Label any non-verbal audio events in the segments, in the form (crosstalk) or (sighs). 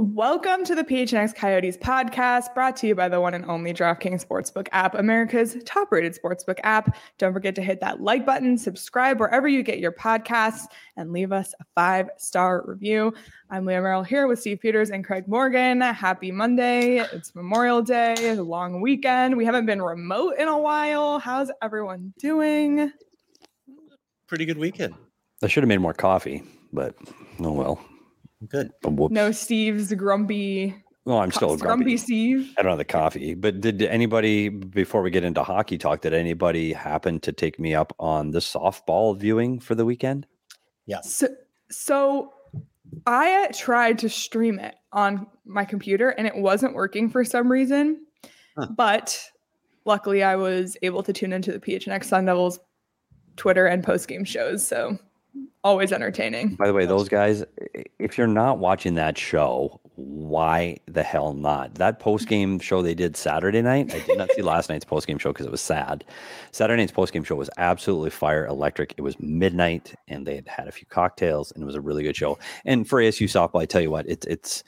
Welcome to the PHNX Coyotes podcast, brought to you by the one and only DraftKings Sportsbook app, America's top rated sportsbook app. Don't forget to hit that like button, subscribe wherever you get your podcasts, and leave us a five star review. I'm Leah Merrill here with Steve Peters and Craig Morgan. Happy Monday. It's Memorial Day, a long weekend. We haven't been remote in a while. How's everyone doing? Pretty good weekend. I should have made more coffee, but oh well. Good. Oh, no Steve's grumpy. Well, I'm still grumpy. grumpy. Steve. I don't have the coffee, but did anybody before we get into hockey talk? Did anybody happen to take me up on the softball viewing for the weekend? Yes. So, so I tried to stream it on my computer and it wasn't working for some reason. Huh. But luckily, I was able to tune into the PHNX Sun Devils Twitter and post game shows. So always entertaining. By the way, those guys, if you're not watching that show, why the hell not? That post game show they did Saturday night, I did not see last night's post game show because it was sad. Saturday night's post game show was absolutely fire electric. It was midnight and they had had a few cocktails and it was a really good show. And for ASU softball, I tell you what, it's it's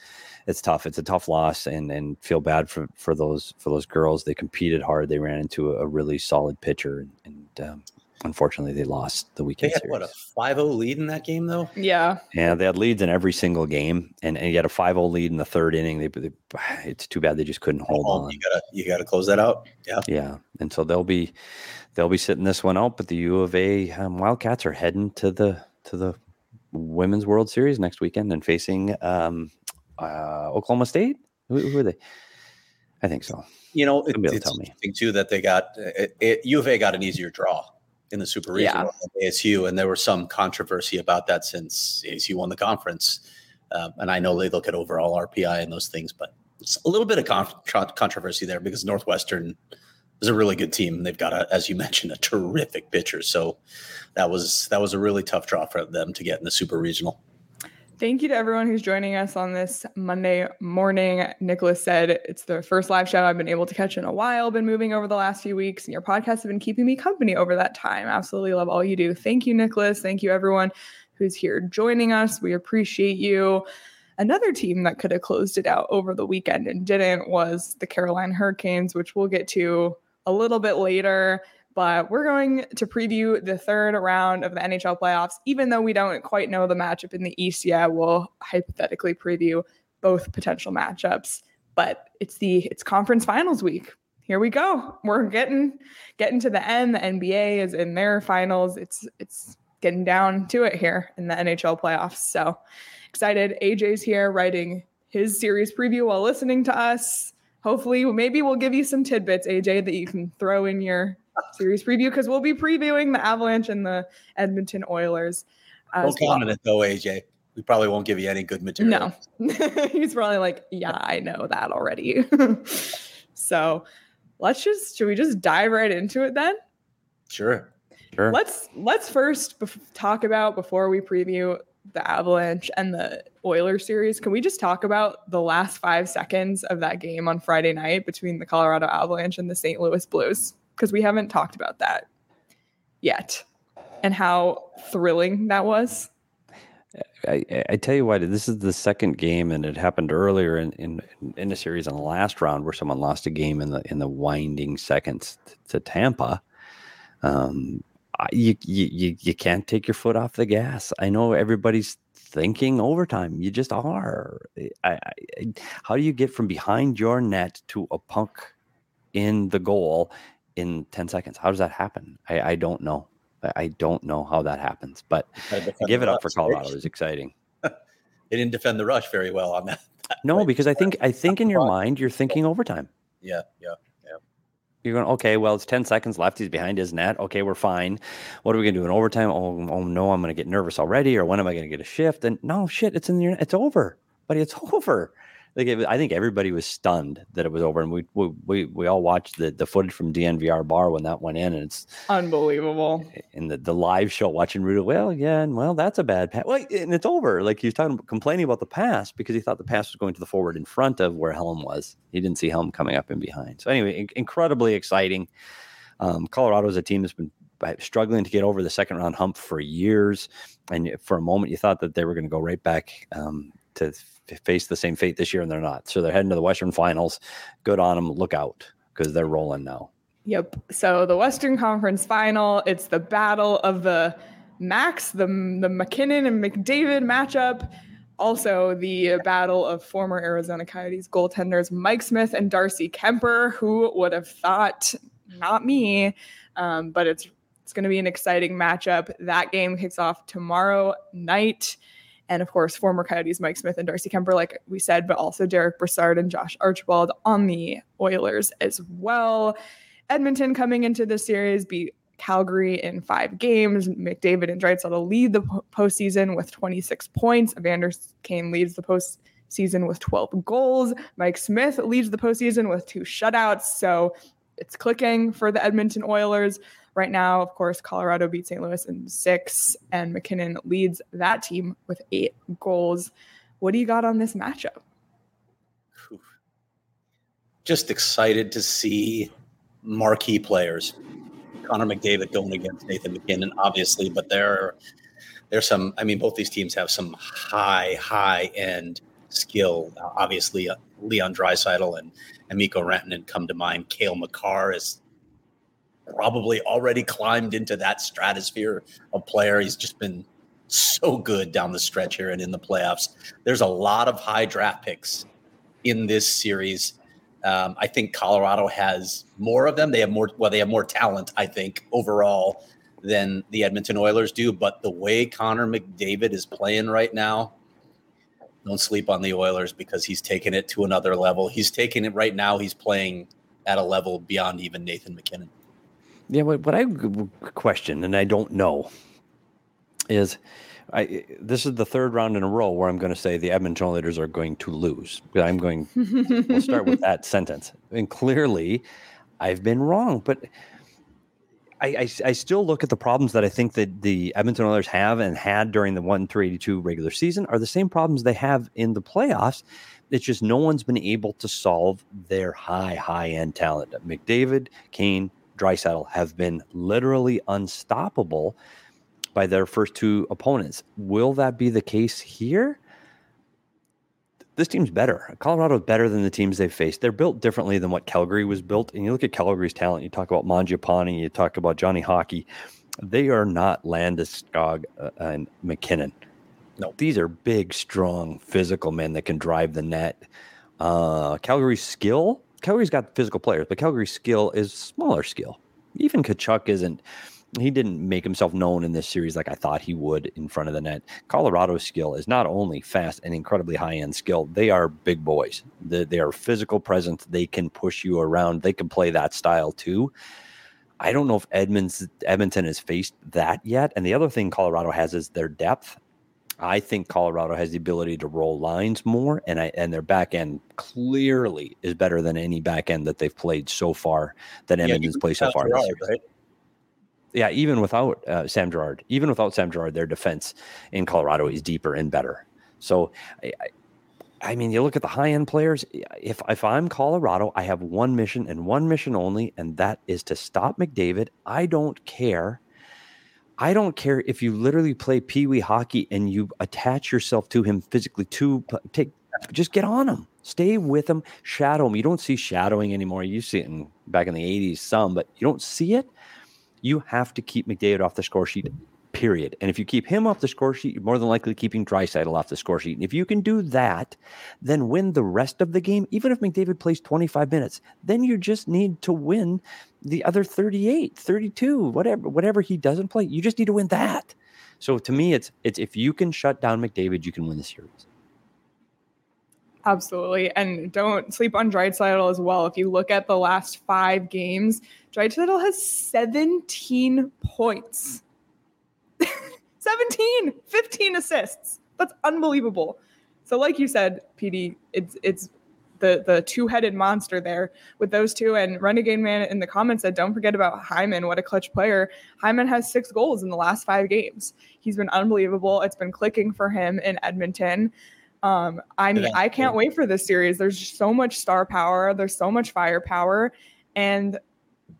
it's tough. It's a tough loss, and and feel bad for for those for those girls. They competed hard. They ran into a, a really solid pitcher, and, and um, unfortunately they lost the weekend they had series. what a 5-0 lead in that game though? Yeah. Yeah they had leads in every single game and, and you had a 5-0 lead in the third inning. They, they (sighs) it's too bad they just couldn't hold oh, on. you gotta you gotta close that out. Yeah. Yeah and so they'll be they'll be sitting this one out but the u of a um, wildcats are heading to the to the women's world series next weekend and facing um, uh, oklahoma state? Who, who are they? I think so. You know it, it's interesting too that they got it, it, u of a got an easier draw in the Super Regional yeah. ASU, and there was some controversy about that since ASU won the conference. Um, and I know they look at overall RPI and those things, but it's a little bit of con- controversy there because Northwestern is a really good team. They've got, a, as you (laughs) mentioned, a terrific pitcher. So that was that was a really tough draw for them to get in the Super Regional. Thank you to everyone who's joining us on this Monday morning. Nicholas said it's the first live show I've been able to catch in a while. Been moving over the last few weeks, and your podcasts have been keeping me company over that time. Absolutely love all you do. Thank you, Nicholas. Thank you, everyone who's here joining us. We appreciate you. Another team that could have closed it out over the weekend and didn't was the Carolina Hurricanes, which we'll get to a little bit later but we're going to preview the third round of the NHL playoffs. Even though we don't quite know the matchup in the East yet, we'll hypothetically preview both potential matchups. But it's the it's conference finals week. Here we go. We're getting getting to the end. The NBA is in their finals. It's it's getting down to it here in the NHL playoffs. So excited. AJ's here writing his series preview while listening to us. Hopefully, maybe we'll give you some tidbits, AJ, that you can throw in your series preview because we'll be previewing the Avalanche and the Edmonton Oilers. Don't count well. it though, AJ. We probably won't give you any good material. No, (laughs) he's probably like, yeah, I know that already. (laughs) so let's just should we just dive right into it then? Sure. Sure. Let's let's first bef- talk about before we preview the Avalanche and the Oilers series. Can we just talk about the last five seconds of that game on Friday night between the Colorado Avalanche and the St. Louis Blues? Because we haven't talked about that yet and how thrilling that was. I, I, tell you what, this is the second game, and it happened earlier in, in in the series in the last round where someone lost a game in the in the winding seconds to Tampa. Um, you, you you can't take your foot off the gas. I know everybody's thinking overtime. You just are. I, I, how do you get from behind your net to a punk in the goal in ten seconds? How does that happen? I, I don't know. I don't know how that happens, but give it up for Colorado is exciting. (laughs) they didn't defend the rush very well on that. No, because I think I think in your mind you're thinking overtime. Yeah, yeah, yeah. You're going okay. Well, it's ten seconds left. He's behind his net. Okay, we're fine. What are we gonna do in overtime? Oh, oh no, I'm gonna get nervous already. Or when am I gonna get a shift? And no, shit, it's in your. It's over, buddy. It's (laughs) over like it, I think everybody was stunned that it was over, and we we we, we all watched the, the footage from DNVR bar when that went in, and it's unbelievable. And the, the live show, watching Rudy, well, yeah, and well, that's a bad pass. Well, and it's over. Like he was talking, complaining about the pass because he thought the pass was going to the forward in front of where Helm was. He didn't see Helm coming up in behind. So anyway, in- incredibly exciting. Um, Colorado is a team that's been struggling to get over the second round hump for years, and for a moment you thought that they were going to go right back um, to face the same fate this year, and they're not. So they're heading to the Western Finals. Good on them. Look out because they're rolling now. Yep. So the Western Conference Final. It's the battle of the Max, the the MacKinnon and McDavid matchup. Also, the battle of former Arizona Coyotes goaltenders Mike Smith and Darcy Kuemper. Who would have thought? Not me. Um, but it's it's going to be an exciting matchup. That game kicks off tomorrow night. And of course, former Coyotes Mike Smith and Darcy Kuemper, like we said, but also Derek Brassard and Josh Archibald on the Oilers as well. Edmonton coming into the series beat Calgary in five games. McDavid and Draisaitl lead the postseason with 26 points. Evander Kane leads the postseason with 12 goals. Mike Smith leads the postseason with two shutouts. So it's clicking for the Edmonton Oilers. Right now, of course, Colorado beat St. Louis in six, and MacKinnon leads that team with eight goals. What do you got on this matchup? Just excited to see marquee players. Connor McDavid going against Nathan MacKinnon, obviously, but there, there's some. I mean, both these teams have some high, high end skill. Obviously, uh, Leon Draisaitl and, Mikko Rantanen come to mind. Cale Makar is probably already climbed into that stratosphere of player. He's just been so good down the stretch here and in the playoffs. There's a lot of high draft picks in this series. Um, I think Colorado has more of them. They have more. Well, they have more talent. I think overall than the Edmonton Oilers do. But the way Connor McDavid is playing right now, don't sleep on the Oilers because he's taking it to another level. He's taking it right now. He's playing at a level beyond even Nathan MacKinnon. Yeah, what, what I question, and I don't know, is I this is the third round in a row where I'm going to say the Edmonton Oilers are going to lose. I'm going. we'll start with that (laughs) sentence, and clearly, I've been wrong, but. I, I, I, still look at the problems that I think that the Edmonton Oilers have and had during the 1 382 regular season are the same problems they have in the playoffs. It's just no one's been able to solve their high, high end talent. McDavid, Kane, Draisaitl have been literally unstoppable by their first two opponents. Will that be the case here? This team's better. Colorado's better than the teams they've faced. They're built differently than what Calgary was built. And you look at Calgary's talent, you talk about Mangiapane, you talk about Johnny Hockey. They are not Landeskog uh, and MacKinnon. No, these are big, strong, physical men that can drive the net. Uh, Calgary's skill Calgary's got physical players, but Calgary's skill is smaller skill. Even Tkachuk isn't. He didn't make himself known in this series like I thought he would in front of the net. Colorado's skill is not only fast and incredibly high end skill; they are big boys. They, they are physical presence. They can push you around. They can play that style too. I don't know if Edmonds, Edmonton has faced that yet. And the other thing Colorado has is their depth. I think Colorado has the ability to roll lines more, and I and their back end clearly is better than any back end that they've played so far. That yeah, Edmonton's played so far. Girard, right? Yeah, even without uh, Sam Girard, even without Sam Girard, their defense in Colorado is deeper and better. So, I, I mean, you look at the high end players. If if I'm Colorado, I have one mission and one mission only, and that is to stop McDavid. I don't care I don't care if you literally play pee wee hockey and you attach yourself to him physically to take, just get on him, stay with him, shadow him. You don't see shadowing anymore. You see it in, back in the 80s, some, but you don't see it. You have to keep McDavid off the score sheet period. And if you keep him off the score sheet, you're more than likely keeping Draisaitl off the score sheet. And if you can do that, then win the rest of the game, even if McDavid plays 25 minutes, then you just need to win the other 38, 32, whatever, whatever he doesn't play. You just need to win that. So to me, it's it's if you can shut down McDavid, you can win the series. Absolutely. And don't sleep on Draisaitl as well. If you look at the last five games, Draisaitl has 17 points 17, 15 assists. That's unbelievable. So, like you said, PD, it's it's the the two-headed monster there with those two. And Renegade Man in the comments said, "Don't forget about Hyman. What a clutch player! Hyman has six goals in the last five games. He's been unbelievable. It's been clicking for him in Edmonton. Um, I mean, I can't wait for this series. There's so much star power. There's so much firepower, and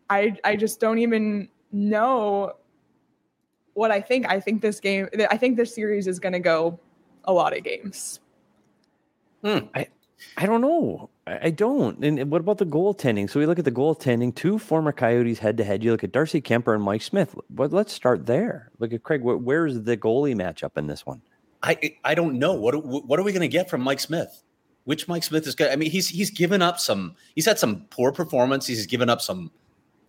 I I just don't even know what I think. I think this game, I think this series is going to go a lot of games. Hmm. I, I don't know. I, I don't. And what about the goaltending? So we look at the goaltending. Two former Coyotes head to head. You look at Darcy Kuemper and Mike Smith. But let's start there. Look at Craig. Where's the goalie matchup in this one? I I don't know. What what are we going to get from Mike Smith? Which Mike Smith is good? I mean, he's he's given up some. He's had some poor performances. He's given up some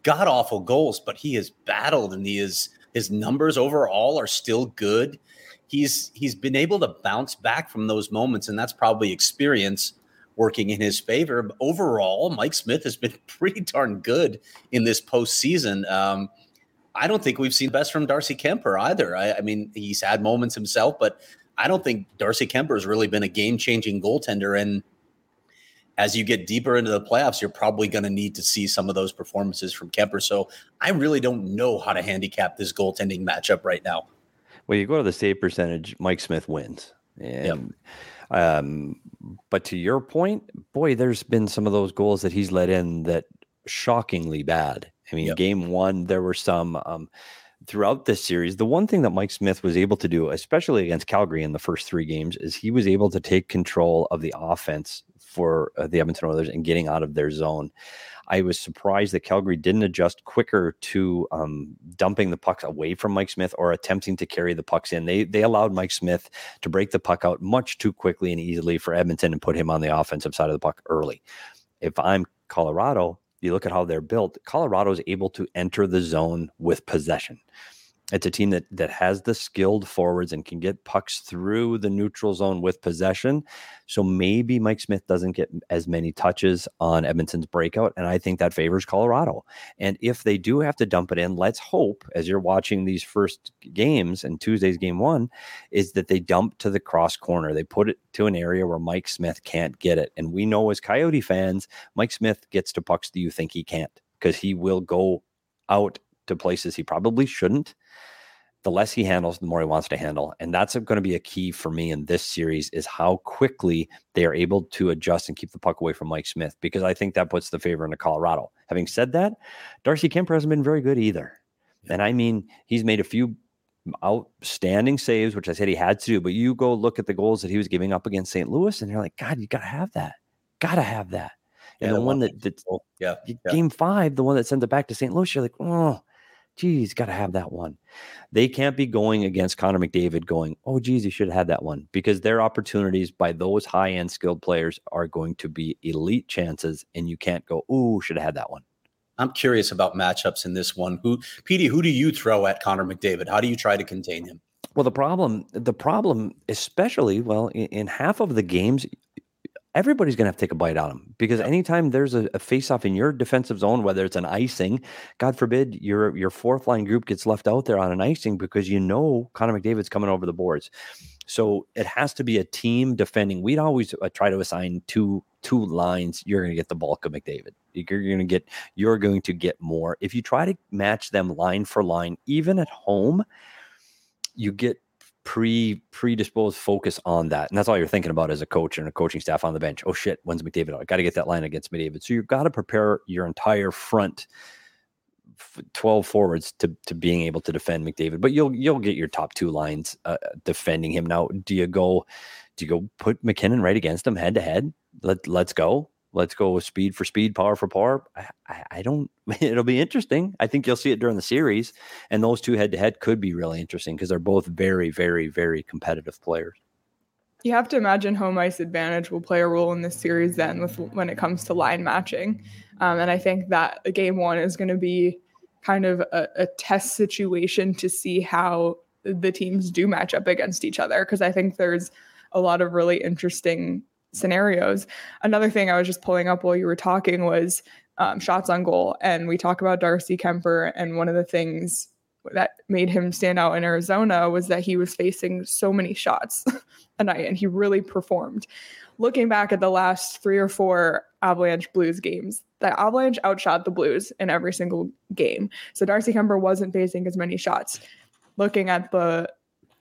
god awful goals, but he has battled and he is his numbers overall are still good. He's he's been able to bounce back from those moments, and that's probably experience working in his favor. But overall, Mike Smith has been (laughs) pretty darn good in this postseason. Um, I don't think we've seen best from Darcy Kuemper either. I, I, mean, he's had moments himself, but I don't think Darcy Kuemper has really been a game changing goaltender. And as you get deeper into the playoffs, you're probably going to need to see some of those performances from Kuemper. So I really don't know how to handicap this goaltending matchup right now. Well, you go to the save percentage, Mike Smith wins. And, yep. um, but to your point, boy, there's been some of those goals that he's let in that shockingly bad. I mean, yep. game one, there were some um, throughout this series. The one thing that Mike Smith was able to do, especially against Calgary in the first three games, is he was able to take control of the offense for uh, the Edmonton Oilers and getting out of their zone. I was surprised that Calgary didn't adjust quicker to um, dumping the pucks away from Mike Smith or attempting to carry the pucks in. They they allowed Mike Smith to break the puck out much too quickly and easily for Edmonton and put him on the offensive side of the puck early. If I'm Colorado, you look at how they're built. Colorado is able to enter the zone with possession. It's a team that that has the skilled forwards and can get pucks through the neutral zone with possession. So maybe Mike Smith doesn't get as many touches on Edmonton's breakout, and I think that favors Colorado. And if they do have to dump it in, let's hope as you're watching these first games and Tuesday's game one, is that they dump to the cross corner. They put it to an area where Mike Smith can't get it. And we know as Coyote fans, Mike Smith gets to pucks that you think he can't because he will go out to places he probably shouldn't the less he handles, the more he wants to handle. And that's going to be a key for me in this series is how quickly they are able to adjust and keep the puck away from Mike Smith, because I think that puts the favor into Colorado. Having said that, Darcy Kuemper hasn't been very good either. And I mean, he's made a few outstanding saves, which I said he had to do, but you go look at the goals that he was giving up against St. Louis, and you're like, God, you got to have that. Got to have that. And yeah, the one that, yeah, game yeah. five, the one that sends it back to St. Louis, you're like, oh, geez, got to have that one. They can't be going against Connor McDavid going, oh, geez, you should have had that one because their opportunities by those high end skilled players are going to be elite chances. And you can't go, oh, should have had that one. I'm curious about matchups in this one. Who, Petey, who do you throw at Connor McDavid? How do you try to contain him? Well, the problem, the problem, especially, well, in, in half of the games, everybody's going to have to take a bite on him because anytime there's a, a face-off in your defensive zone, whether it's an icing, God forbid your your fourth line group gets left out there on an icing because you know Connor McDavid's coming over the boards. So it has to be a team defending. We'd always uh, try to assign two two lines. You're going to get the bulk of McDavid. You're going to get you're going to get more if you try to match them line for line, even at home. You get pre predisposed focus on that. And that's all you're thinking about as a coach and a coaching staff on the bench. Oh shit, when's McDavid? I got to get that line against McDavid. So you've got to prepare your entire front 12 forwards to to being able to defend McDavid. But you'll you'll get your top two lines uh, defending him. Now, do you go do you go put MacKinnon right against him head to head? Let let's go. Let's go with speed for speed, power for power. I, I, don't. (laughs) It'll be interesting. I think you'll see it during the series, and those two head to head could be really interesting because they're both very, very, very competitive players. You have to imagine home ice advantage will play a role in this series then, with when it comes to line matching, um, and I think that game one is going to be kind of a, a test situation to see how the teams do match up against each other because I think there's a lot of really interesting scenarios. Another thing I was just pulling up while you were talking was um, shots on goal. And we talk about Darcy Kuemper. And one of the things that made him stand out in Arizona was that he was facing so many shots (laughs) a night and he really performed. Looking back at the last three or four Avalanche Blues games, the Avalanche outshot the Blues in every single game. So Darcy Kuemper wasn't facing as many shots. Looking at the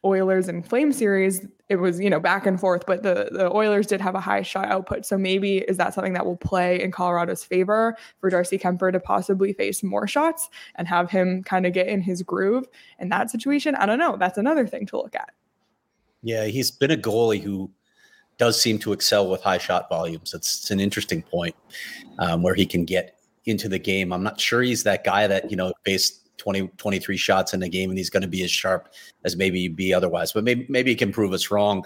Oilers and Flame series, it was, you know, back and forth, but the, the Oilers did have a high shot output. So maybe is that something that will play in Colorado's favor for Darcy Kuemper to possibly face more shots and have him kind of get in his groove in that situation? I don't know. That's another thing to look at. Yeah, he's been a goalie who does seem to excel with high shot volumes. It's, it's an interesting point um, where he can get into the game. I'm not sure he's that guy that, you know, faced 20, 23 shots in a game and he's going to be as sharp as maybe be otherwise. But maybe maybe he can prove us wrong.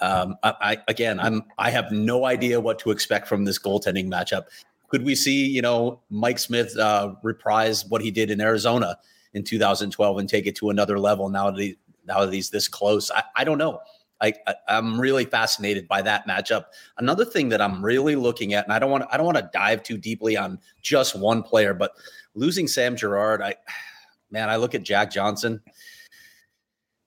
Um, I, I, again, I'm I have no idea what to expect from this goaltending matchup. Could we see you know Mike Smith uh, reprise what he did in Arizona in 2012 and take it to another level now that he, now that he's this close? I, I don't know. I, I am really fascinated by that matchup. Another thing that I'm really looking at, and I don't want I don't want to dive too deeply on just one player, but losing Sam Girard, I man, I look at Jack Johnson.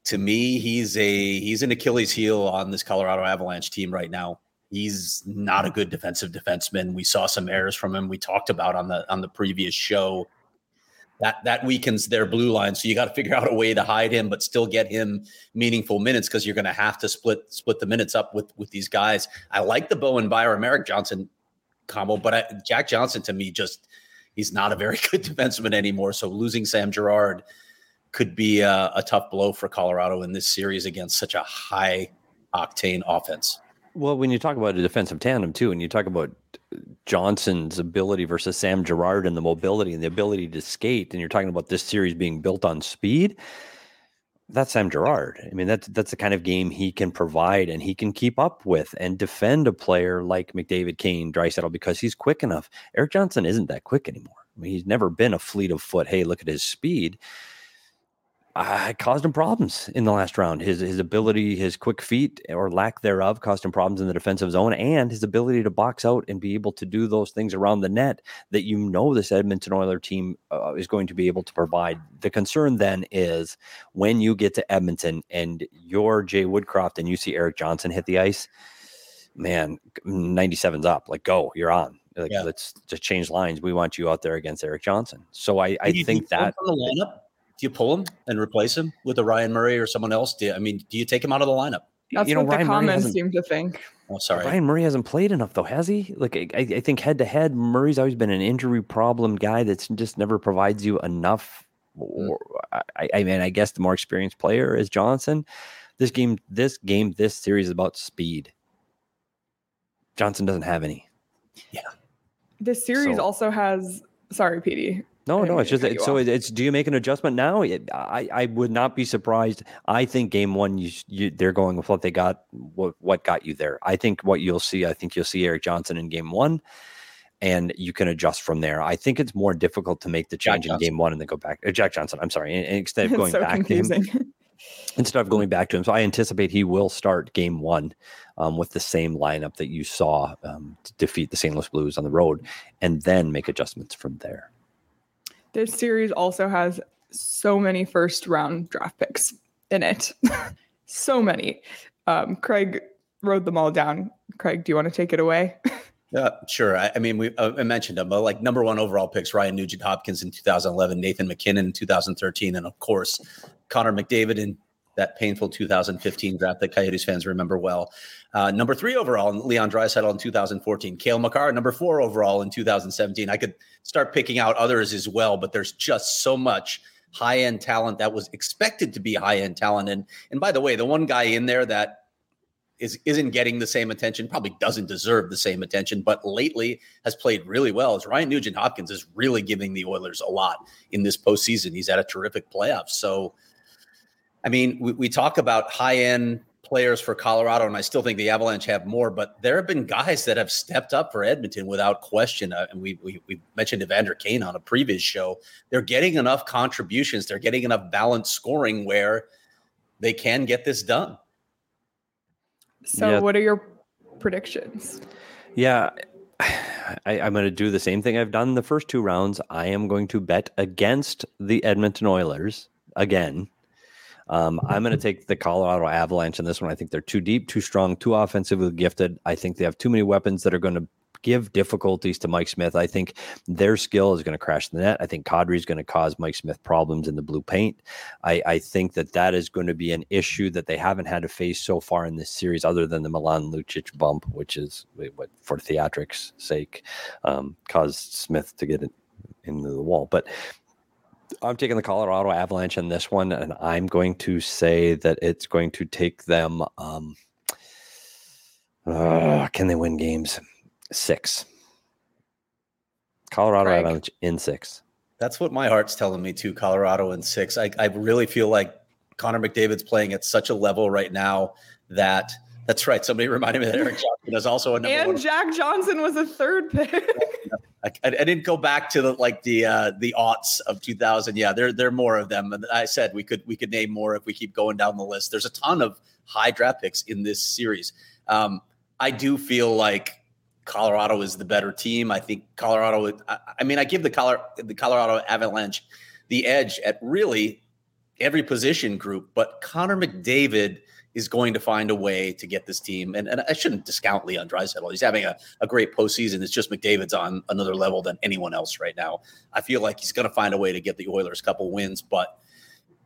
To me, he's a he's an Achilles heel on this Colorado Avalanche team right now. He's not a good defensive defenseman. We saw some errors from him. We talked about on the on the previous show. That that weakens their blue line. So you got to figure out a way to hide him, but still get him meaningful minutes because you're going to have to split split the minutes up with with these guys. I like the Bowen Byram Erik Johnson combo, but I, Jack Johnson to me just he's not a very (laughs) good defenseman anymore. So losing Sam Girard could be a, a tough blow for Colorado in this series against such a high octane offense. Well, when you talk about a defensive tandem too, and you talk about Johnson's ability versus Sam Girard and the mobility and the ability to skate, and you're talking about this series being built on speed, that's Sam Girard. I mean, that's that's the kind of game he can provide and he can keep up with and defend a player like McDavid, Kane, Draisaitl because he's quick enough. Erik Johnson isn't that quick anymore. I mean, he's never been a fleet of foot. Hey, look at his speed. I caused him problems in the last round. His his ability, his quick feet or lack thereof, caused him problems in the defensive zone, and his ability to box out and be able to do those things around the net that you know this Edmonton Oiler team uh, is going to be able to provide. The concern then is when you get to Edmonton and you're Jay Woodcroft and you see Erik Johnson hit the ice, man, 97's up. Like go, you're on. Like yeah. let's just change lines. We want you out there against Erik Johnson. So I, I think that. the lineup? Do you pull him and replace him with a Ryan Murray or someone else? Do you, I mean, do you take him out of the lineup? That's you know, what Ryan the comments seem to think. Oh, sorry. Ryan Murray hasn't played enough though, has he? Like, I, I think head to head, Murray's always been an injury problem guy that's just never provides you enough. Mm. Or, I, I mean, I guess the more experienced player is Johnson. This game, this game, this series is about speed. Johnson doesn't have any. Yeah. This series so. also has. Sorry, PD. No, no, it's just so it's. Do you make an adjustment now? I I would not be surprised. I think game one, you, you they're going with what they got, what what got you there. I think what you'll see, I think you'll see Erik Johnson in game one, and you can adjust from there. I think it's more difficult to make the change in game one and then go back. Uh, Jack Johnson, I'm sorry, and, and instead of (laughs) going so back confusing. to him. (laughs) instead of going back to him. So I anticipate he will start game one um, with the same lineup that you saw um, to defeat the St. Louis Blues on the road, and then make adjustments from there. This series also has so many first round draft picks in it. (laughs) so many. Um, Craig wrote them all down. Craig, do you want to take it away? (laughs) Yeah, sure. I, I mean, we uh, I mentioned them, but like number one overall picks: Ryan Nugent Hopkins in 2011, Nathan MacKinnon in 2013, and of course, Connor McDavid in that painful 2015 draft that Coyotes fans remember well. Uh, number three overall, Leon Draisaitl in 2014. Cale Makar, number four overall in 2017. I could start picking out others as well, but there's just so much high end talent that was expected to be high end talent. And and by the way, the one guy in there that is isn't getting the same attention, probably doesn't deserve the same attention, but lately has played really well. As Ryan Nugent Hopkins is really giving the Oilers a lot in this postseason. He's had a terrific playoff. So, I mean, we, we talk about high end players for Colorado, and I still think the Avalanche have more. But there have been guys that have stepped up for Edmonton without question. Uh, and we, we we mentioned Evander Kane on a previous show. They're getting enough contributions. They're getting enough balanced scoring where they can get this done. So, yeah. what are your predictions? Yeah, I, am going to do the same thing I've done the first two rounds. I am going to bet against the Edmonton Oilers again. Um, I'm going to take the Colorado Avalanche in this one. I think they're too deep, too strong, too offensively gifted. I think they have too many weapons that are going to give difficulties to Mike Smith. I think their skill is going to crash the net. I think Kadri is going to cause Mike Smith problems in the blue paint. I, I, think that that is going to be an issue that they haven't had to face so far in this series, other than the Milan Lucic bump, which is what for theatrics' sake um, caused Smith to get it into the wall. But I'm taking the Colorado Avalanche in this one, and I'm going to say that it's going to take them. Um, uh, can they win games? Six. Colorado Craig. Avalanche in six. That's what my heart's telling me too. Colorado in six. I, I really feel like Connor McDavid's playing at such a level right now that that's right. Somebody (laughs) reminded me that Erik Johnson is also a number and one. Jack Johnson was a third pick. (laughs) I, I, didn't go back to the like the uh, the aughts of 2000. Yeah, there there are more of them. And I said we could we could name more if we keep going down the list. There's a ton of high draft picks in this series. Um, I do feel like Colorado is the better team. I think Colorado. I, I mean, I give the Colorado, the Colorado Avalanche the edge at really every position group, but Connor McDavid is going to find a way to get this team. And, and I shouldn't discount Leon Draisaitl. He's having a, a great postseason. It's just McDavid's on another level than anyone else right now. I feel like he's going to find a way to get the Oilers a couple wins, but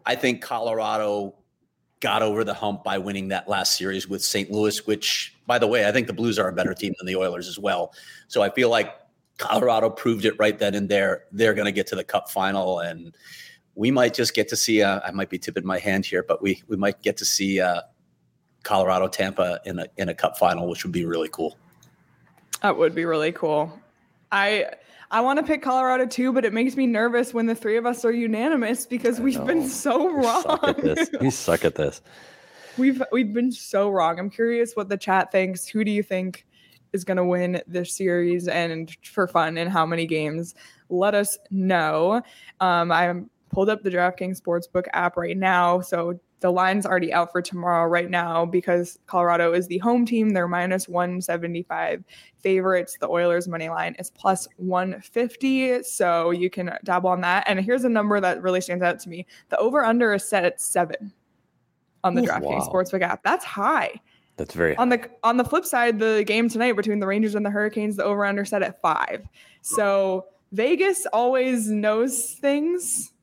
I think Colorado got over the hump by winning that last series with St. Louis, which, by the way, I think the Blues are a better team than the Oilers as well. So I feel like Colorado proved it right then and there. They're going to get to the Cup final, and we might just get to see. Uh, I might be tipping my hand here, but we we might get to see uh, Colorado Tampa in a in a Cup final, which would be really cool. That would be really cool. I I want to pick Colorado too, but it makes me nervous when the three of us are unanimous because we've been so wrong. Suck at this. We suck at this. we've we've been so wrong. I'm curious what the chat thinks. Who do you think is going to win this series and for fun and how many games? Let us know. Um, I'm pulled up the DraftKings Sportsbook app right now, so the line's already out for tomorrow right now because Colorado is the home team. They're minus 175 favorites. The Oilers money line is plus 150. So you can dabble on that. And here's a number that really stands out to me. The over under is set at seven on the DraftKings wow. Sportsbook app. That's high. That's very on the on the flip side, the game tonight between the Rangers and the Hurricanes, the over under set at five. So Vegas always knows things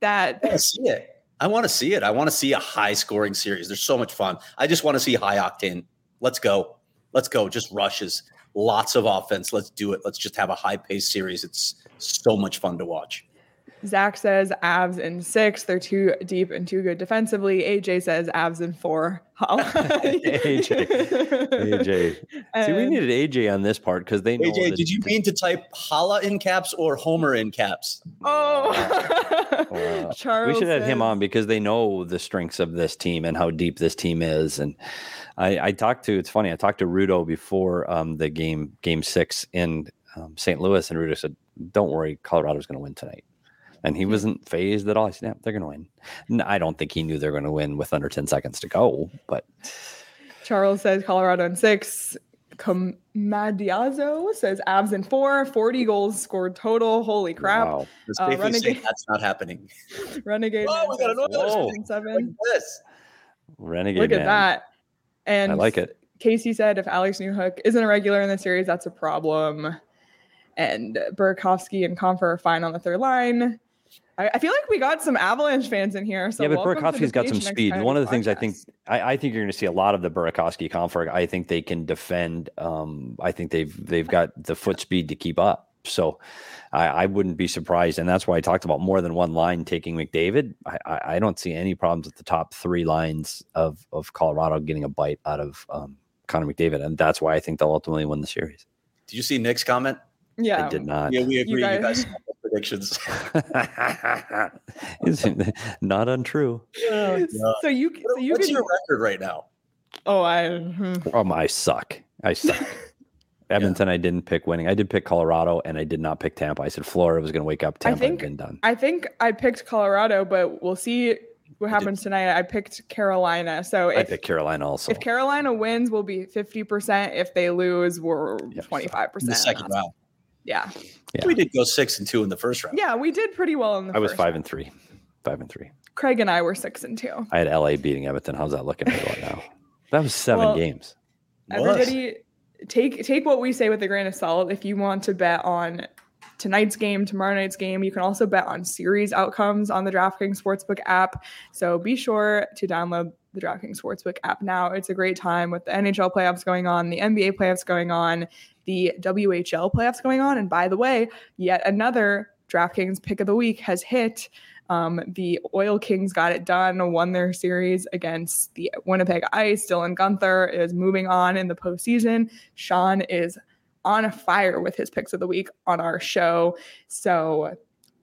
that I see it. I want to see it. I want to see a high scoring series. There's so much fun. I just want to see high octane. Let's go. Let's go. Just rushes. Lots of offense. Let's do it. Let's just have a high paced series. It's so much fun to watch. Zach says abs in six. They're too deep and too good defensively. AJ says abs in four. AJ. (laughs) AJ. (laughs) See, we needed AJ on this part because they know. AJ, did you mean to type Hala in caps or Homer in caps? Oh, wow. (laughs) Charles. We should have him on because they know the strengths of this team and how deep this team is. And I, I talked to. It's funny. I talked to Rudo before um, the game, game six in um, St. Louis, and Rudo said, "Don't worry, Colorado's going to win tonight." And he wasn't phased at all. He said, "Yeah, they're going to win." I don't think he knew they're going to win with under ten seconds to go. But Charles says Colorado in six. Comadiazo says abs in four, 40 goals scored total. Holy crap. Wow. Uh, Renegade. That's not happening. (laughs) Renegade. Oh, we got another seven. this. Renegade. Look man. at that. And I like it. Casey said if Alex Newhook isn't a regular in the series, that's a problem. And Burakovsky and Compher are fine on the third line. I, I, feel like we got some Avalanche fans in here. So yeah, but Burakovsky's got some speed. One of the podcast. things I think I, I, think you're going to see a lot of the Burakovsky conflict. I think they can defend. Um, I think they've they've got the foot speed to keep up. So I, I, wouldn't be surprised, and that's why I talked about more than one line taking McDavid. I, I don't see any problems with the top three lines of of Colorado getting a bite out of um, Connor McDavid, and that's why I think they'll ultimately win the series. Did you see Nick's comment? Yeah, I did not. Yeah, we agree. You guys, you guys (laughs) predictions. (laughs) not untrue. (laughs) so you, so you what's can, your record right now? Oh, I. Hmm. Um, I suck. I suck. Edmonton, yeah. I didn't pick winning. I did pick Colorado, and I did not pick Tampa. I said Florida was going to wake up. Tampa I think, been done. I think I picked Colorado, but we'll see what happens tonight. I picked Carolina. So if, I picked Carolina also. If Carolina wins, we'll be fifty percent. If they lose, we're twenty five percent. The second round. Yeah. yeah. We did go six and two in the first round. Yeah, we did pretty well in the. I was five round. and three. Five and three. Craig and I were six and two. I had LA beating Edmonton. How's that looking right now? That was seven well, games. Everybody take take what we say with a grain of salt. If you want to bet on tonight's game, tomorrow night's game, you can also bet on series outcomes on the DraftKings Sportsbook app. So be sure to download the DraftKings Sportsbook app now. It's a great time with the NHL playoffs going on, the NBA playoffs going on, the WHL playoffs going on. And by the way, yet another DraftKings pick of the week has hit. Um, the Oil Kings got it done, won their series against the Winnipeg Ice. Dylan Guenther is moving on in the postseason. Sean is on a fire with his picks of the week on our show. So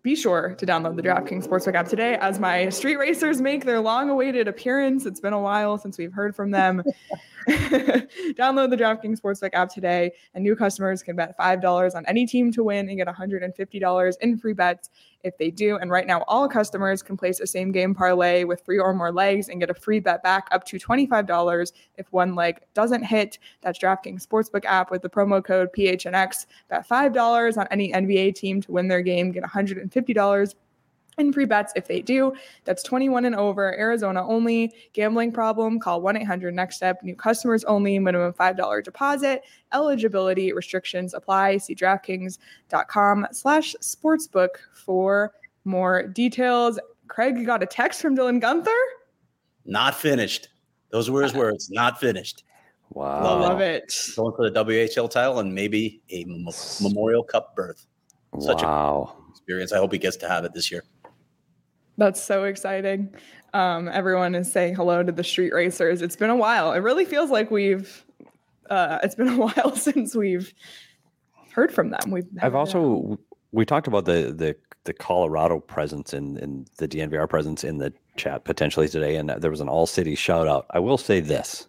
be sure to download the DraftKings Sportsbook app today as my street racers make their long awaited appearance. It's been a while since we've heard from them. (laughs) Download the DraftKings Sportsbook app today, and new customers can bet $5 on any team to win and get $150 in free bets if they do. And right now, all customers can place a same game parlay with three or more legs and get a free bet back up to $25 if one leg doesn't hit. That's DraftKings Sportsbook app with the promo code PHNX. Bet $5 on any NBA team to win their game, get $150 and free bets if they do. That's 21 and over, Arizona only. Gambling problem? Call 1 800 Next Step. New customers only. Minimum $5 deposit. Eligibility restrictions apply. See DraftKings.com slash sportsbook for more details. Craig, you got a text from Dylan Guenther? Not finished. Those were his (laughs) words. Not finished. Wow. Love it. Going for the WHL title and maybe a Memorial Cup berth. Such wow. a experience. I hope he gets to have it this year. That's so exciting. Um, everyone is saying hello to the street racers. It's been a while. It really feels like we've. Uh, it's been a (laughs) while since we've heard from them. We've. I've also we talked about the the the Colorado presence and and the DNVR presence in the chat potentially today, and there was an all city shout out. I will say this: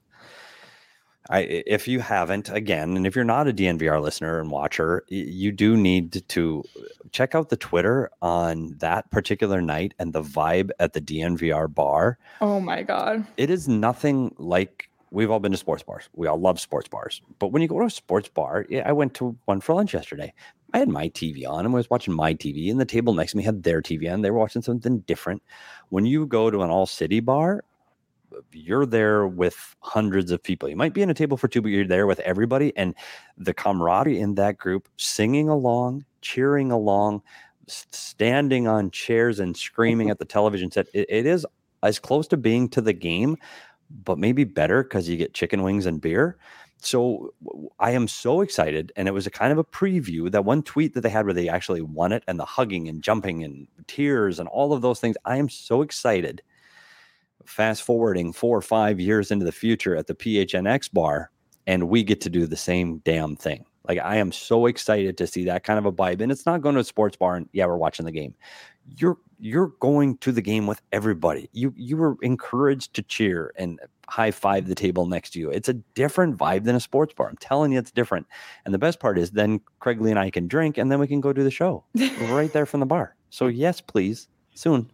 I, if you haven't, again, and if you're not a DNVR listener and watcher, you do need to uh, check out the Twitter on that particular night and the vibe at the DNVR bar. Oh my God. It is nothing like we've all been to sports bars. We all love sports bars. But when you go to a sports bar, yeah, I went to one for lunch yesterday. I had my TV on and I was watching my TV, and the table next to me had their TV on. They were watching something different. When you go to an all city bar, you're there with hundreds of people. You might be in a table for two, but you're there with everybody. And the camaraderie in that group, singing along, cheering along, standing on chairs and screaming (laughs) at the television set, it, it is as close to being to the game, but maybe better because you get chicken wings and beer. So I am so excited. And it was a kind of a preview that one tweet that they had where they actually won it and the hugging and jumping and tears and all of those things. I am so excited fast forwarding four or five years into the future at the PHNX bar, and we get to do the same damn thing. Like I am so excited to see that kind of a vibe. And it's not going to a sports bar and yeah, we're watching the game. You're you're going to the game with everybody. You you were encouraged to cheer and high five the table next to you. It's a different vibe than a sports bar. I'm telling you, it's different. And the best part is then Craig Lee and I can drink and then we can go do the show (laughs) right there from the bar. So yes, please, soon.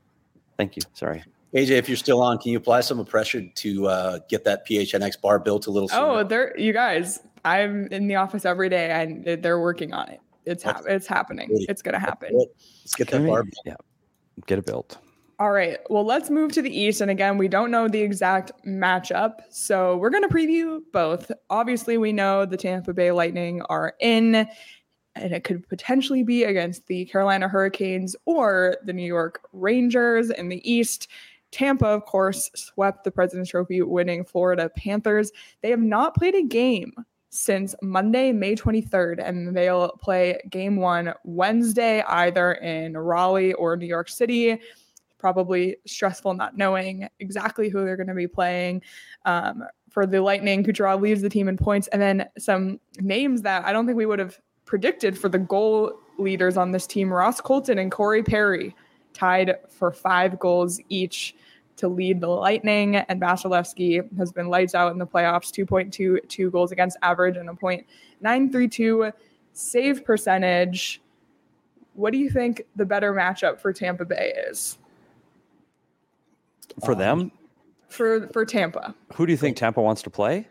Thank you. Sorry. AJ, if you're still on, can you apply some pressure to uh, get that PHNX bar built a little sooner? Oh, they're you guys. I'm in the office every day, and they're working on it. It's ha- it's happening. It's gonna happen. Let's get that bar. Built. Yeah, get it built. All right. Well, let's move to the East. And again, we don't know the exact matchup. So we're going to preview both. Obviously, we know the Tampa Bay Lightning are in and it could potentially be against the Carolina Hurricanes or the New York Rangers in the East. Tampa, of course, swept the President's Trophy, winning Florida Panthers. They have not played a game since Monday, May 23rd, and they'll play game one Wednesday, either in Raleigh or New York City. Probably stressful not knowing exactly who they're going to be playing. Um, for the Lightning, Kucherov leaves the team in points, and then some names that I don't think we would have predicted for the goal leaders on this team Ross Colton and Corey Perry tied for five goals each to lead the Lightning, and Vasilevskiy has been lights out in the playoffs 2.22 goals against average and a .932 save percentage. What do you think the better matchup for Tampa Bay is? For them? For for Tampa. Who do you think Tampa wants to play?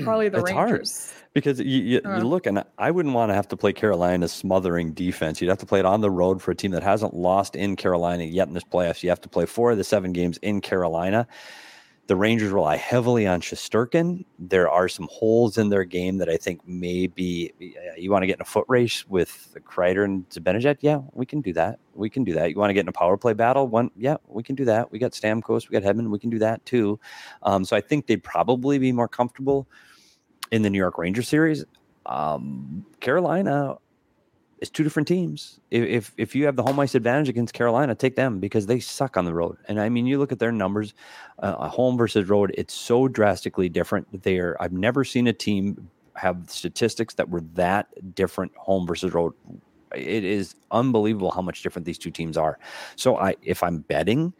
Probably the it's Rangers. Hard because you, you, uh, you, look, and I wouldn't want to have to play Carolina's smothering defense. You'd have to play it on the road for a team that hasn't lost in Carolina yet in this playoffs. You have to play four of the seven games in Carolina. The Rangers rely heavily on Shesterkin. There are some holes in their game that I think maybe you want to get in a foot race with Kreider and Zibanejad. Yeah, we can do that. We can do that. You want to get in a power play battle? One, yeah, we can do that. We got Stamkos, we got Hedman, we can do that too. Um, so I think they'd probably be more comfortable in the New York Rangers series. Um, Carolina is two different teams. If, if, you have the home ice advantage against Carolina, take them because they suck on the road. And I mean, you look at their numbers, uh, home versus road, it's so drastically different. There, I've never seen a team have statistics that were that different home versus road. It is unbelievable how much different these two teams are. So I, if I'm betting,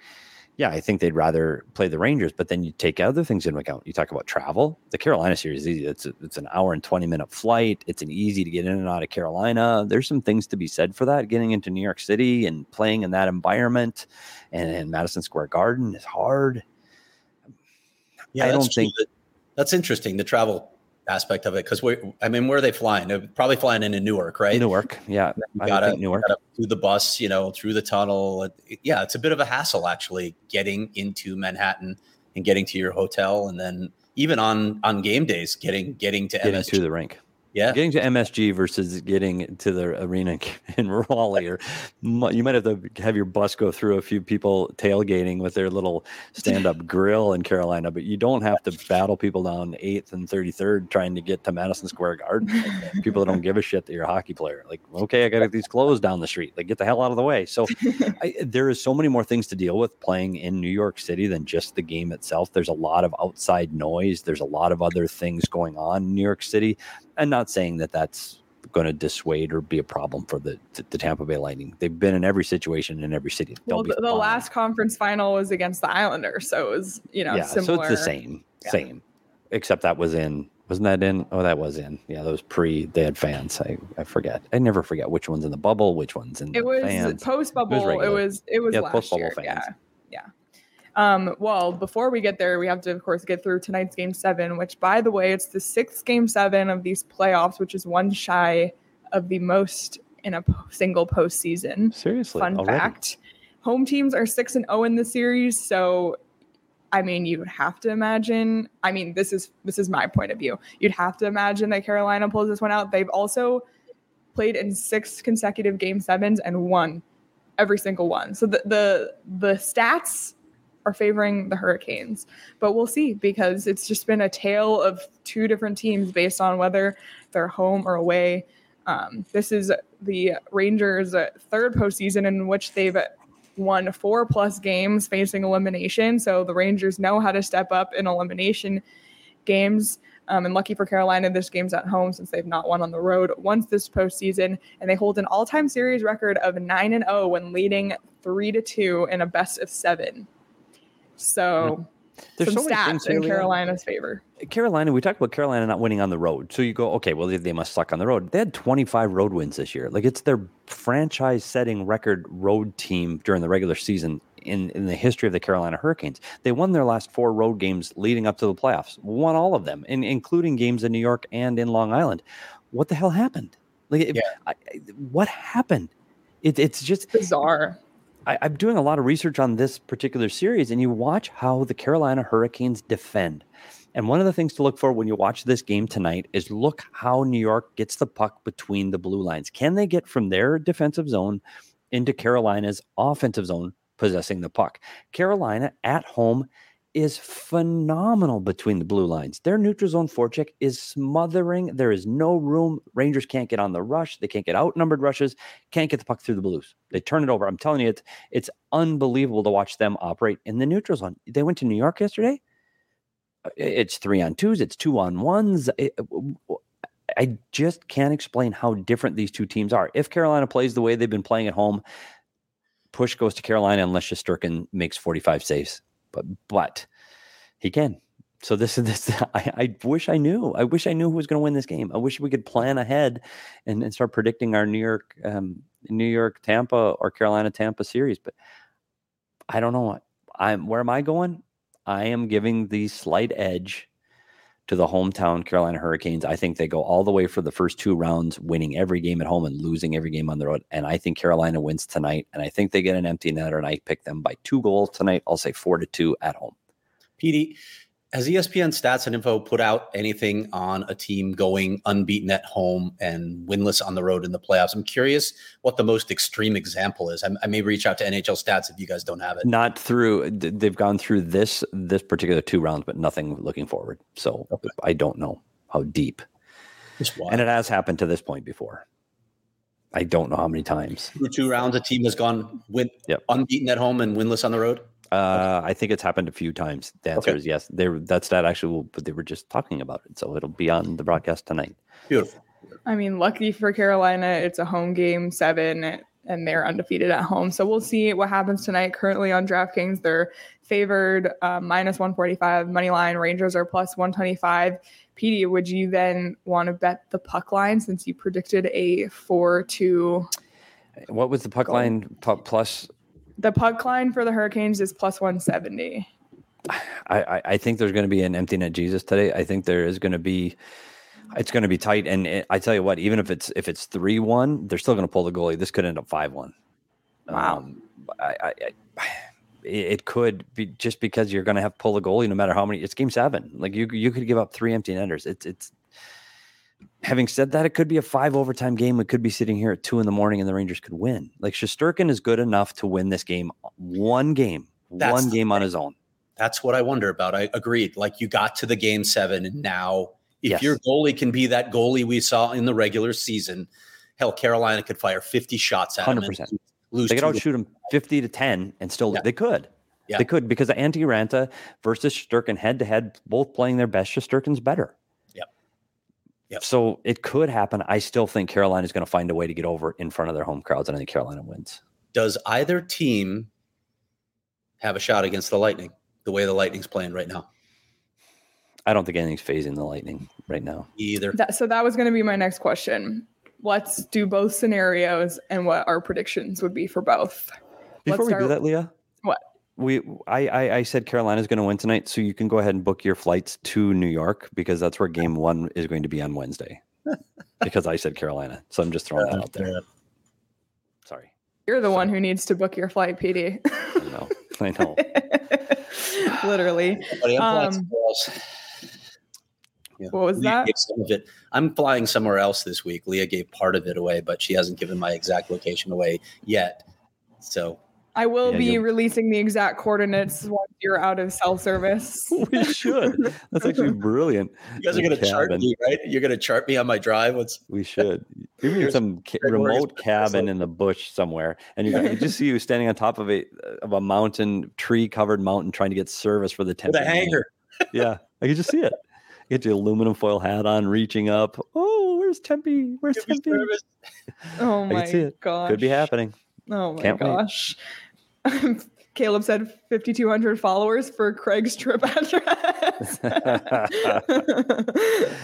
yeah, I think they'd rather play the Rangers, but then you take other things into account. You talk about travel. The Carolina series is easy. It's a, it's an hour and 20 minute flight. It's an easy to get in and out of Carolina. There's some things to be said for that. Getting into New York City and playing in that environment and, and Madison Square Garden is hard. Yeah, I don't think that, that's interesting. The travel aspect of it because we I mean where are they flying? They're probably flying into Newark, right? Newark, yeah. You gotta, Newark. You gotta through the bus, you know, through the tunnel. Yeah, it's a bit of a hassle actually getting into Manhattan and getting to your hotel, and then even on on game days, getting getting to getting MSG. to the rink. Yeah. Getting to MSG versus getting to the arena (laughs) in Raleigh, or you might have to have your bus go through a few people tailgating with their little stand up grill in Carolina, but you don't have to battle people down 8th and 33rd trying to get to Madison Square Garden. (laughs) people that don't give a shit that you're a hockey player. Like, okay, I got to get these clothes down the street. Like, get the hell out of the way. So (laughs) I, there is so many more things to deal with playing in New York City than just the game itself. There's a lot of outside noise, there's a lot of other things going on in New York City and not saying that that's going to dissuade or be a problem for the, the Tampa Bay Lightning. They've been in every situation in every city. They'll well, the, the last conference final was against the Islanders, so it was you know yeah, similar. so it's the same, yeah. same, except that was in. Wasn't that in? Oh, that was in. Yeah, those pre. They had fans. I, I forget. I never forget which one's in the bubble, which one's in. It was post bubble. It was. It was, it was yeah, post bubble fans. Yeah. Um, well, before we get there, we have to, of course, get through tonight's game seven, which, by the way, it's the sixth game seven of these playoffs, which is one shy of the most in a single postseason. Seriously, fun already? fact: home teams are six and zero oh in the series, so I mean, you would have to imagine. I mean, this is this is my point of view. You'd have to imagine that Carolina pulls this one out. They've also played in six consecutive game sevens and won every single one. So the the the stats are favoring the Hurricanes. But we'll see because it's just been a tale of two different teams based on whether they're home or away. Um, this is the Rangers' third postseason in which they've won four plus games facing elimination. So the Rangers know how to step up in elimination games. Um, and lucky for Carolina, this game's at home since they've not won on the road once this postseason, and they hold an all-time series record of nine and zero oh when leading three to two in a best of seven. So there's some so stats in Carolina's favor. Carolina, we talked about Carolina not winning on the road. So you go, okay, well, they they must suck on the road. They had 25 road wins this year. Like it's their franchise setting record road team during the regular season in, in the history of the Carolina Hurricanes. They won their last four road games leading up to the playoffs, won all of them, in, including games in New York and in Long Island. What the hell happened? Like, yeah. I, what happened? It, it's just bizarre. I, am doing a lot of research on this particular series, and you watch how the Carolina Hurricanes defend. And one of the things to look for when you watch this game tonight is look how New York gets the puck between the blue lines. Can they get from their defensive zone into Carolina's offensive zone possessing the puck? Carolina at home is phenomenal between the blue lines. Their neutral zone forecheck is smothering. There is no room. Rangers can't get on the rush. They can't get outnumbered rushes. Can't get the puck through the blues. They turn it over. I'm telling you, it's it's unbelievable to watch them operate in the neutral zone. They went to New York yesterday. Uh, it's three on twos. It's two on ones. It, I just can't explain how different these two teams are. If Carolina plays the way they've been playing at home, push goes to Carolina unless Shesterkin makes 45 saves but but he can. So this is (laughs) this. I, I wish I knew. I wish I knew who was going to win this game. I wish we could plan ahead and, and start predicting our New York, um, New York, Tampa, or Carolina, Tampa series. But I don't know. I'm where am I going? I am giving the slight edge to the hometown Carolina Hurricanes. I think they go all the way for the first two rounds, winning every game at home and losing every game on the road. And I think Carolina wins tonight. And I think they get an empty netter. And I pick them by two goals tonight. I'll say four to two at home. PD, has ESPN Stats and Info put out anything on a team going unbeaten at home and winless on the road in the playoffs? I'm curious what the most extreme example is. I, I, may reach out to NHL Stats if you guys don't have it. Not through. They've gone through this this particular two rounds, but nothing looking forward. So okay. I don't know how deep. And it has happened to this point before. I don't know how many times. Through two rounds, a team has gone win yep. unbeaten at home and winless on the road. Uh, I think it's happened a few times. The answer okay. is yes. They that's that actually, but they were just talking about it, so it'll be on the broadcast tonight. Beautiful. I mean, lucky for Carolina, it's a home game seven, and they're undefeated at home. So we'll see what happens tonight. Currently on DraftKings, they're favored uh, minus 145 money line. Rangers are plus 125. PD, would you then want to bet the puck line since you predicted a four two? What was the puck goal? line plus the puck line for the Hurricanes is plus 170. I, I think there's going to be an empty net Jesus today. I think there is going to be, it's going to be tight. And it, I tell you what, even if it's if it's three one, they're still going to pull the goalie. This could end up five one. Wow. Um, I, I, I, it could be just because you're going to have to pull the goalie no matter how many. It's game seven. Like you you could give up three empty netters. It's it's having said that, it could be a five overtime game. We could be sitting here at two in the morning and the Rangers could win. Like Shesterkin is good enough to win this game, uh, one game, That's one game on his own. That's what I wonder about. I agreed. Like you got to the game seven, and now if yes. your goalie can be that goalie we saw in the regular season, hell, Carolina could fire 50 shots at 100%. him. Lose they could outshoot him 50 to 10 and still yeah. they could. Yeah. They could because Antti Raanta versus Shesterkin head to head, both playing their best. Shesterkin's better. Yep. So it could happen. I still think Carolina is going to find a way to get over in front of their home crowds, and I think Carolina wins. Does either team have a shot against the Lightning the way the Lightning's playing right now? I don't think anything's phasing the Lightning right now. Either. That, so that was going to be my next question. Let's do both scenarios and what our predictions would be for both. Before Let's we start, do that, Leah, what? We I, I, I said Carolina's going to win tonight, so you can go ahead and book your flights to New York because that's where Game One is going to be on Wednesday. (laughs) because I said Carolina, so I'm just throwing that out there. Sorry, you're the one who needs to book your flight, PD. I know, (laughs) I know. Literally. Um, yeah. What was Leah that? Some of it. I'm flying somewhere else this week. Leah gave part of it away, but she hasn't given my exact location away yet. So I will yeah, be you'll... releasing the exact coordinates once you're out of cell service. (laughs) we should. That's actually brilliant. You guys are going to chart me, right? You're going to chart me on my drive. What's we should. Maybe some ca- remote cabin in the bush somewhere, and you, you just see you standing on top of a of a mountain, tree covered mountain, trying to get service for the tent. The hanger. yeah, I can just see it. Get the aluminum foil hat on, reaching up. Oh, where's Tempe? Where's Tempe? Oh my god! Could be happening. Oh my Can't gosh. Wait. (laughs) Caleb said 5,200 followers for Craig's trip (laughs) address. (laughs)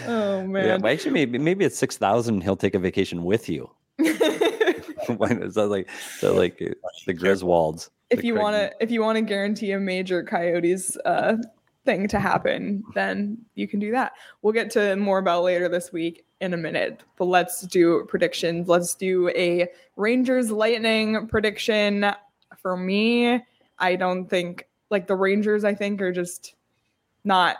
oh man! Yeah, actually, maybe maybe it's six thousand. He'll take a vacation with you. is that like that like uh, the Griswolds? If the you want to, if you want to guarantee a major Coyotes uh, thing to happen, then you can do that. We'll get to more about later this week in a minute. But let's do predictions. Let's do a Rangers Lightning prediction for me, I don't think like the Rangers, I think, are just not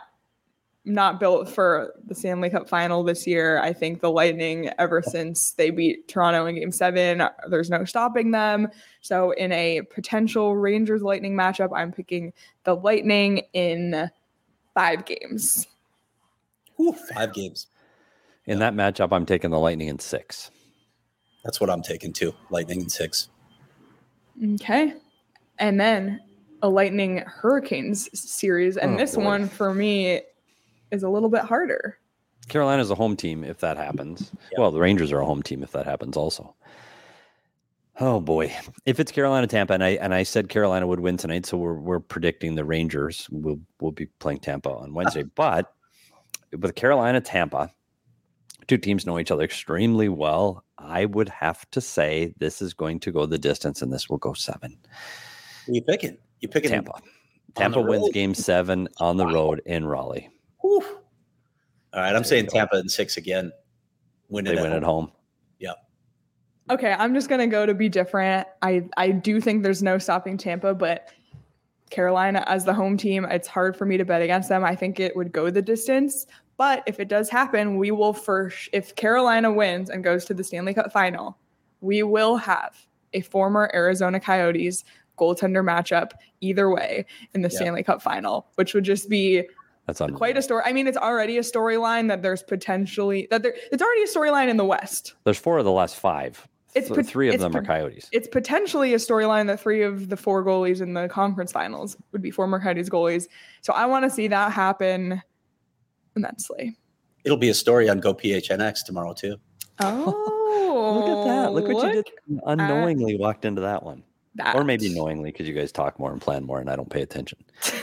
not built for the Stanley Cup final this year. I think the Lightning, ever since they beat Toronto in game seven, there's no stopping them. So, in a potential Rangers Lightning matchup, I'm picking the Lightning in five games. Ooh, five games. In that matchup, I'm taking the Lightning in six. That's what I'm taking too. Lightning in six. Okay. And then a Lightning Hurricanes series. And oh, this boy. one for me is a little bit harder. Carolina's a home team if that happens. Yep. Well, the Rangers are a home team if that happens also. Oh boy. If it's Carolina Tampa and I and I said Carolina would win tonight, so we're we're predicting the Rangers will will be playing Tampa on Wednesday. (laughs) but with Carolina Tampa, two teams know each other extremely well. I would have to say this is going to go the distance and this will go 7. Who you picking? You picking Tampa. Tampa wins game 7 on the wow. road in Raleigh. Whew. All right, I'm saying Tampa in six again. Win they win home. at home. Yeah. Okay, I'm just gonna go to be different. I I do think there's no stopping Tampa, but Carolina as the home team, it's hard for me to bet against them. I think it would go the distance. But if it does happen, we will first, if Carolina wins and goes to the Stanley Cup final, we will have a former Arizona Coyotes goaltender matchup either way in the yeah. Stanley Cup final, which would just be that's quite a story. I mean, it's already a storyline that there's potentially that there. It's already a storyline in the West. There's four of the last five. It's pot- three of them po- are Coyotes. It's potentially a storyline that three of the four goalies in the conference finals would be former Coyotes goalies. So I want to see that happen immensely. It'll be a story on Go PHNX tomorrow too. Oh, oh (laughs) look at that! Look what look you did. Unknowingly at, walked into that one, that. or maybe knowingly because you guys talk more and plan more, and I don't pay attention. (laughs)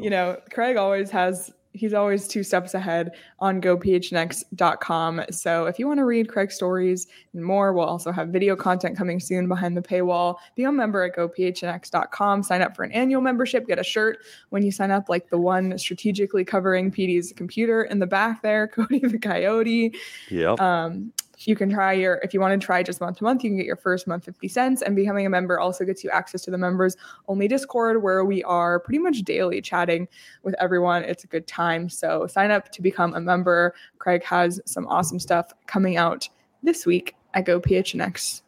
You know, Craig always has he's always two steps ahead on gophnx.com. So if you want to read Craig's stories and more, we'll also have video content coming soon behind the paywall. Be a member at gophnx.com. Sign up for an annual membership. Get a shirt when you sign up, like the one strategically covering PD's computer in the back there, (laughs) Cody the Coyote. Yep. Um, you can try your if you want to try just month to month you can get your first month 50 cents and becoming a member also gets you access to the members only discord where we are pretty much daily chatting with everyone. It's a good time. So sign up to become a member. Craig has some awesome stuff coming out this week at gophnx.com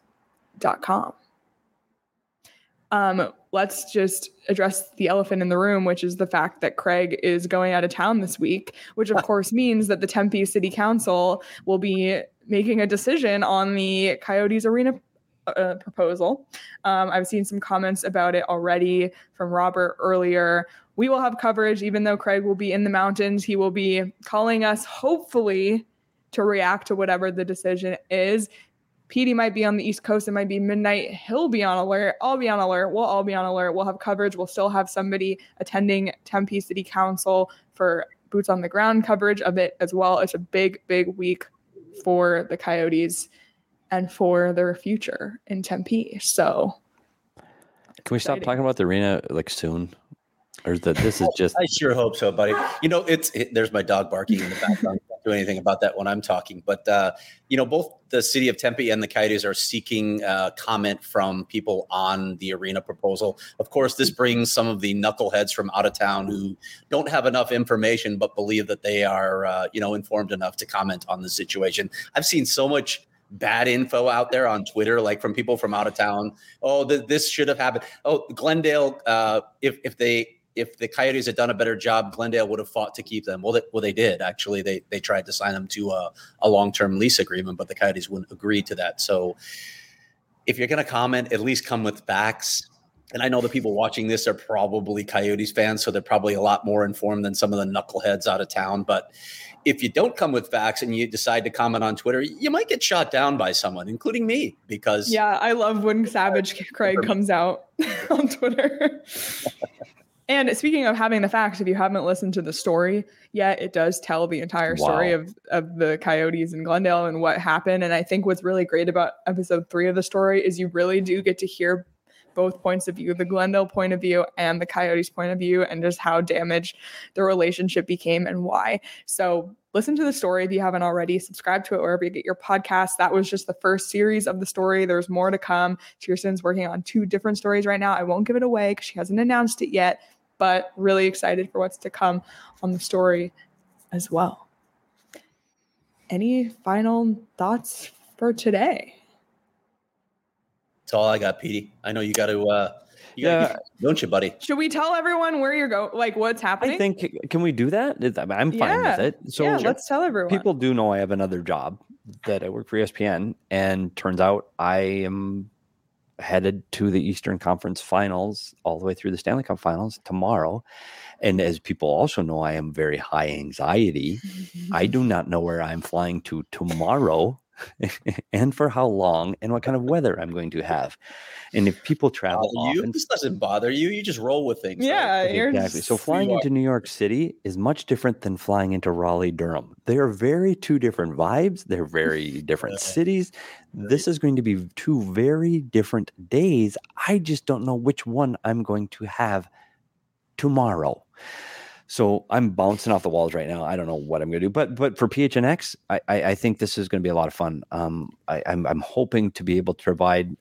um, let's just address the elephant in the room, which is the fact that Craig is going out of town this week, which of course means that the Tempe City Council will be making a decision on the Coyotes Arena uh, proposal. Um, I've seen some comments about it already from Robert earlier. We will have coverage, even though Craig will be in the mountains. He will be calling us, hopefully, to react to whatever the decision is. PD might be on the East Coast. It might be midnight. He'll be on alert. I'll be on alert. We'll all be on alert. We'll have coverage. We'll still have somebody attending Tempe City Council for boots on the ground coverage of it as well. It's a big, big week for the Coyotes and for their future in Tempe. So, can we stop talking about the arena like soon? Or that this is (laughs) just I sure hope so, buddy. You know, it's it, there's my dog barking in the background. (laughs) Can't do anything about that when I'm talking. But uh, you know, both the city of Tempe and the Coyotes are seeking uh, comment from people on the arena proposal. Of course, this brings some of the knuckleheads from out of town who don't have enough information but believe that they are uh, you know informed enough to comment on the situation. I've seen so much bad info out there on Twitter, like from people from out of town. Oh, th- this should have happened. Oh, Glendale, uh, if if they if the Coyotes had done a better job, Glendale would have fought to keep them. Well, they, well, they did actually. They they tried to sign them to a, a long term lease agreement, but the Coyotes wouldn't agree to that. So, if you're going to comment, at least come with facts. And I know the people watching this are probably Coyotes fans, so they're probably a lot more informed than some of the knuckleheads out of town. But if you don't come with facts and you decide to comment on Twitter, you might get shot down by someone, including me, because yeah, I love when Savage (laughs) Craig comes out (laughs) on Twitter. (laughs) And speaking of having the facts, if you haven't listened to the story yet, it does tell the entire story wow. of, of the coyotes in Glendale and what happened. And I think what's really great about episode three of the story is you really do get to hear both points of view the Glendale point of view and the Coyotes point of view, and just how damaged the relationship became and why. So, listen to the story if you haven't already. Subscribe to it wherever you get your podcast. That was just the first series of the story. There's more to come. Tierson's working on two different stories right now. I won't give it away because she hasn't announced it yet but really excited for what's to come on the story as well. Any final thoughts for today? That's all I got, Petey. I know you got to uh, you yeah, gotta, don't you, buddy? Should we tell everyone where you're going? Like what's happening? I think can we do that? I'm fine yeah. with it. So yeah, let's tell everyone. People do know I have another job that I work for ESPN, and turns out I am headed to the Eastern Conference Finals all the way through the Stanley Cup Finals tomorrow. And as people also know, I am very high anxiety. I do (laughs) not know where I'm flying to tomorrow (laughs) and for how long and what kind of weather I'm going to have. And if people uh, travel you, often, this doesn't bother you. You just roll with things. Yeah, right? exactly. So flying into New York City is much different than flying into Raleigh, Durham. They are very two different vibes. They're very (laughs) different cities. This is going to be two very different days. I just don't know which one I'm going to have tomorrow. So I'm bouncing off the walls right now. I don't know what I'm going to do, but but for PHNX, I, I, I think this is going to be a lot of fun. Um, I, I'm I'm hoping to be able to provide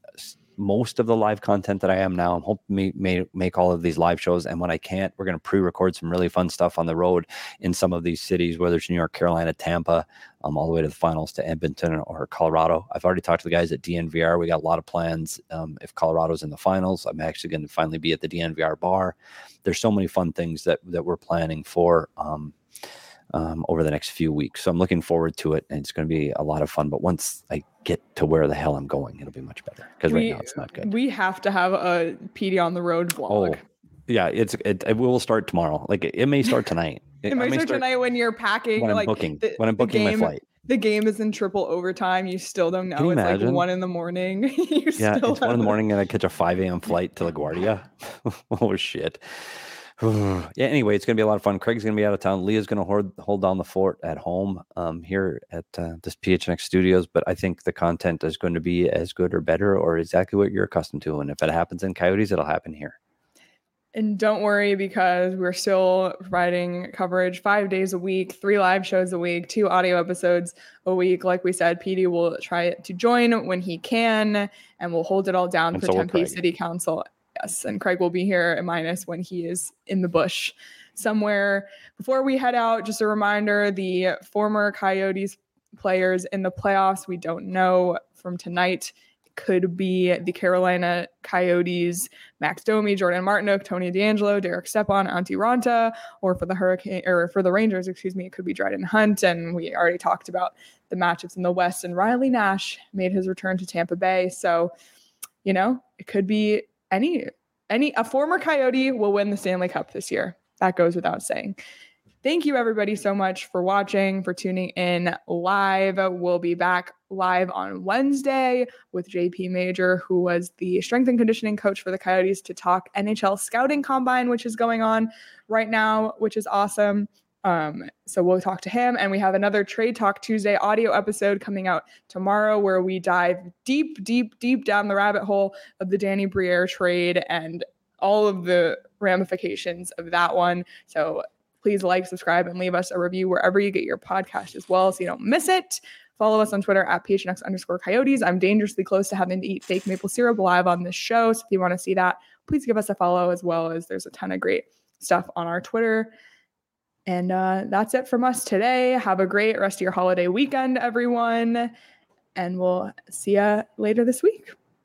most of the live content that I am now. I'm hoping to make all of these live shows. And when I can't, we're going to pre-record some really fun stuff on the road in some of these cities, whether it's New York, Carolina, Tampa, um, all the way to the finals to Edmonton or Colorado. I've already talked to the guys at DNVR. We got a lot of plans. Um, if Colorado's in the finals, I'm actually going to finally be at the DNVR bar. There's so many fun things that that we're planning for. Um, um, over the next few weeks. So I'm looking forward to it, and it's going to be a lot of fun. But once I get to where the hell I'm going, it'll be much better because right now it's not good. We have to have a PD on the road vlog. Oh, yeah, it's it, it will start tomorrow. Like it, it may start tonight. It, it may, start, start, tonight when you're packing. When I'm like booking. The, when I'm booking game, my flight. The game is in triple overtime. You still don't know. It's imagine? like one in the morning. (laughs) yeah, it's one in the morning, and I catch a five a.m. flight to LaGuardia. (laughs) oh shit. (sighs) yeah. Anyway, it's going to be a lot of fun. Craig's going to be out of town. Leah's going to hold hold down the fort at home um, here at uh, this PHNX Studios. But I think the content is going to be as good or better, or exactly what you're accustomed to. And if it happens in Coyotes, it'll happen here. And don't worry because we're still providing coverage five days a week, three live shows a week, two audio episodes a week. Like we said, PD will try to join when he can, and we'll hold it all down and for so Tempe City Council Yes, and Craig will be here at minus when he is in the bush somewhere. Before we head out, just a reminder the former Coyotes players in the playoffs, we don't know from tonight. could be the Carolina Coyotes, Max Domi, Jordan Martinook, Tony DeAngelo, Derek Stepan, Antti Raanta, or for the Hurricane or for the Rangers, excuse me, it could be Dryden Hunt. And we already talked about the matchups in the West. And Riley Nash made his return to Tampa Bay. So, you know, it could be any any a former Coyote will win the Stanley Cup this year. That goes without saying. Thank you everybody so much for watching, for tuning in live. We'll be back live on Wednesday with JP Major, who was the strength and conditioning coach for the Coyotes, to talk NHL scouting combine, which is going on right now, which is awesome. Um, so we'll talk to him. And we have another Trade Talk Tuesday audio episode coming out tomorrow where we dive deep, deep, deep down the rabbit hole of the Danny Briere trade and all of the ramifications of that one. So please like, subscribe, and leave us a review wherever you get your podcast as well so you don't miss it. Follow us on Twitter at PHNX underscore coyotes. I'm dangerously close to having to eat fake maple syrup live on this show. So if you want to see that, please give us a follow as well as there's a ton of great stuff on our Twitter. And uh, that's it from us today. Have a great rest of your holiday weekend, everyone. And we'll see you later this week.